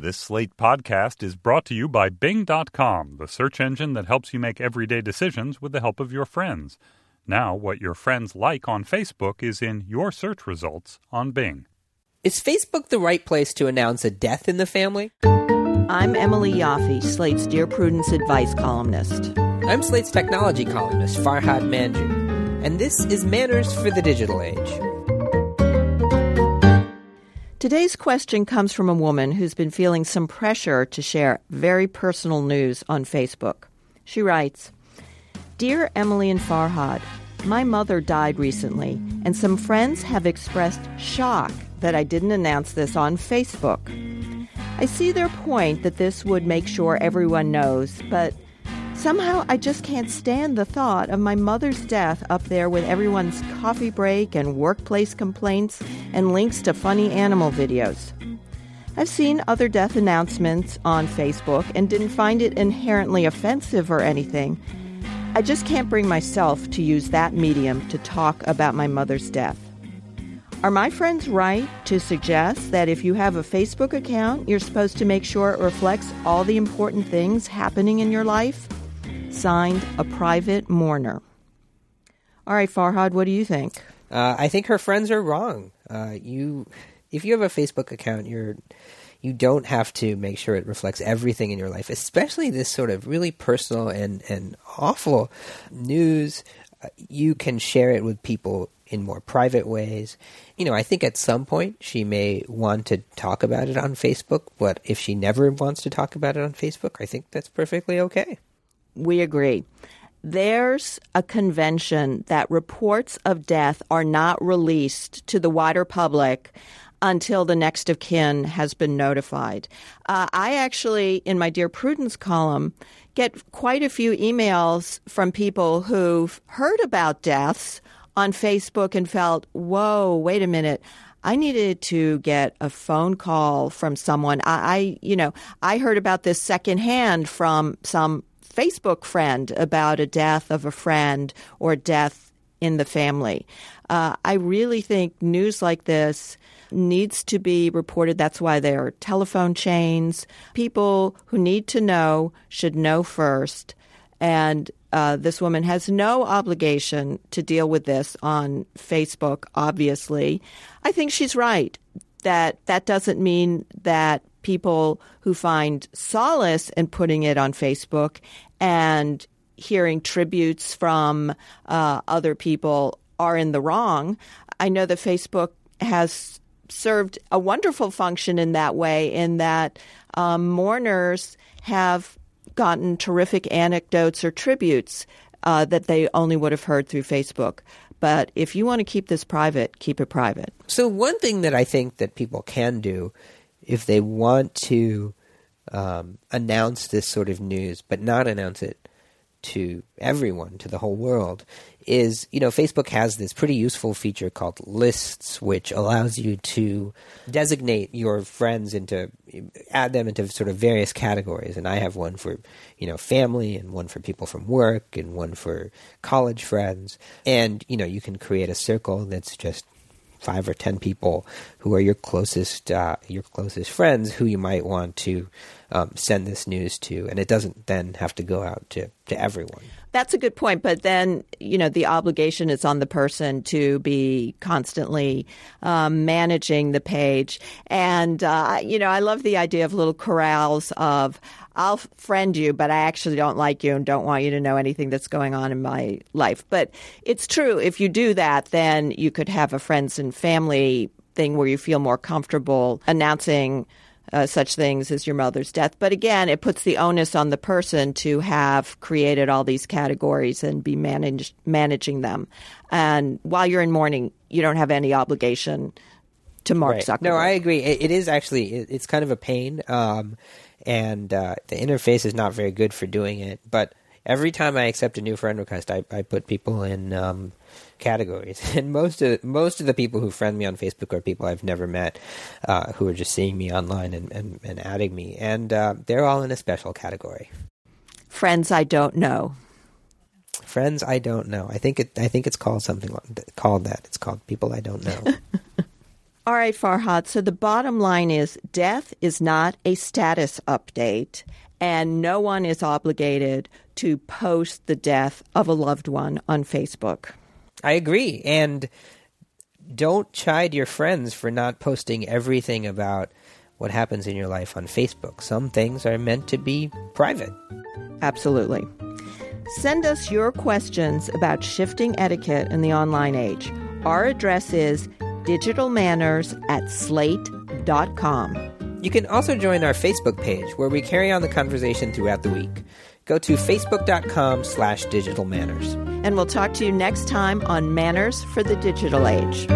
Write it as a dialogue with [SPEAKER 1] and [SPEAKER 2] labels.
[SPEAKER 1] This Slate podcast is brought to you by Bing.com, the search engine that helps you make everyday decisions with the help of your friends. Now, what your friends like on Facebook is in your search results on Bing.
[SPEAKER 2] Is Facebook the right place to announce a death in the family?
[SPEAKER 3] I'm Emily Yoffe, Slate's Dear Prudence advice columnist.
[SPEAKER 2] I'm Slate's technology columnist, Farhad Manjoo, and this is Manners for the Digital Age.
[SPEAKER 3] Today's question comes from a woman who's been feeling some pressure to share very personal news on Facebook. She writes Dear Emily and Farhad, my mother died recently, and some friends have expressed shock that I didn't announce this on Facebook. I see their point that this would make sure everyone knows, but Somehow, I just can't stand the thought of my mother's death up there with everyone's coffee break and workplace complaints and links to funny animal videos. I've seen other death announcements on Facebook and didn't find it inherently offensive or anything. I just can't bring myself to use that medium to talk about my mother's death. Are my friends right to suggest that if you have a Facebook account, you're supposed to make sure it reflects all the important things happening in your life? Signed, a private mourner. All right, Farhad, what do you think?
[SPEAKER 2] Uh, I think her friends are wrong. Uh, you, if you have a Facebook account, you're you don't have to make sure it reflects everything in your life, especially this sort of really personal and and awful news. Uh, you can share it with people in more private ways. You know, I think at some point she may want to talk about it on Facebook, but if she never wants to talk about it on Facebook, I think that's perfectly okay.
[SPEAKER 3] We agree. There's a convention that reports of death are not released to the wider public until the next of kin has been notified. Uh, I actually, in my Dear Prudence column, get quite a few emails from people who've heard about deaths on Facebook and felt, whoa, wait a minute. I needed to get a phone call from someone. I, I, you know, I heard about this secondhand from some Facebook friend about a death of a friend or death in the family. Uh, I really think news like this needs to be reported. That's why there are telephone chains. People who need to know should know first. And uh, this woman has no obligation to deal with this on Facebook, obviously. I think she's right that that doesn't mean that people who find solace in putting it on Facebook and hearing tributes from uh, other people are in the wrong. I know that Facebook has served a wonderful function in that way, in that um, mourners have gotten terrific anecdotes or tributes uh, that they only would have heard through Facebook. But if you want to keep this private, keep it private.
[SPEAKER 2] So one thing that I think that people can do if they want to um, announce this sort of news, but not announce it to everyone, to the whole world, is you know Facebook has this pretty useful feature called lists, which allows you to designate your friends into add them into sort of various categories. And I have one for you know family, and one for people from work, and one for college friends. And you know you can create a circle that's just five or ten people who are your closest uh, your closest friends who you might want to um, send this news to, and it doesn't then have to go out to to everyone.
[SPEAKER 3] That's a good point, but then you know the obligation is on the person to be constantly um, managing the page, and uh, you know I love the idea of little corrals of I'll friend you, but I actually don't like you and don't want you to know anything that's going on in my life. But it's true. If you do that, then you could have a friends and family thing where you feel more comfortable announcing uh, such things as your mother's death. But again, it puts the onus on the person to have created all these categories and be managed, managing them. And while you're in mourning, you don't have any obligation to Mark
[SPEAKER 2] right.
[SPEAKER 3] Zuckerberg.
[SPEAKER 2] No, I agree. It, it is actually it, it's kind of a pain. Um, and uh, the interface is not very good for doing it. But every time I accept a new friend request, I, I put people in um, categories, and most of most of the people who friend me on Facebook are people I've never met, uh, who are just seeing me online and, and, and adding me, and uh, they're all in a special category.
[SPEAKER 3] Friends I don't know.
[SPEAKER 2] Friends I don't know. I think it. I think it's called something called that. It's called people I don't know.
[SPEAKER 3] All right, Farhad. So the bottom line is death is not a status update, and no one is obligated to post the death of a loved one on Facebook.
[SPEAKER 2] I agree. And don't chide your friends for not posting everything about what happens in your life on Facebook. Some things are meant to be private.
[SPEAKER 3] Absolutely. Send us your questions about shifting etiquette in the online age. Our address is digitalmanners at slate.com.
[SPEAKER 2] You can also join our Facebook page where we carry on the conversation throughout the week. Go to facebook.com slash digital manners.
[SPEAKER 3] And we'll talk to you next time on Manners for the Digital Age.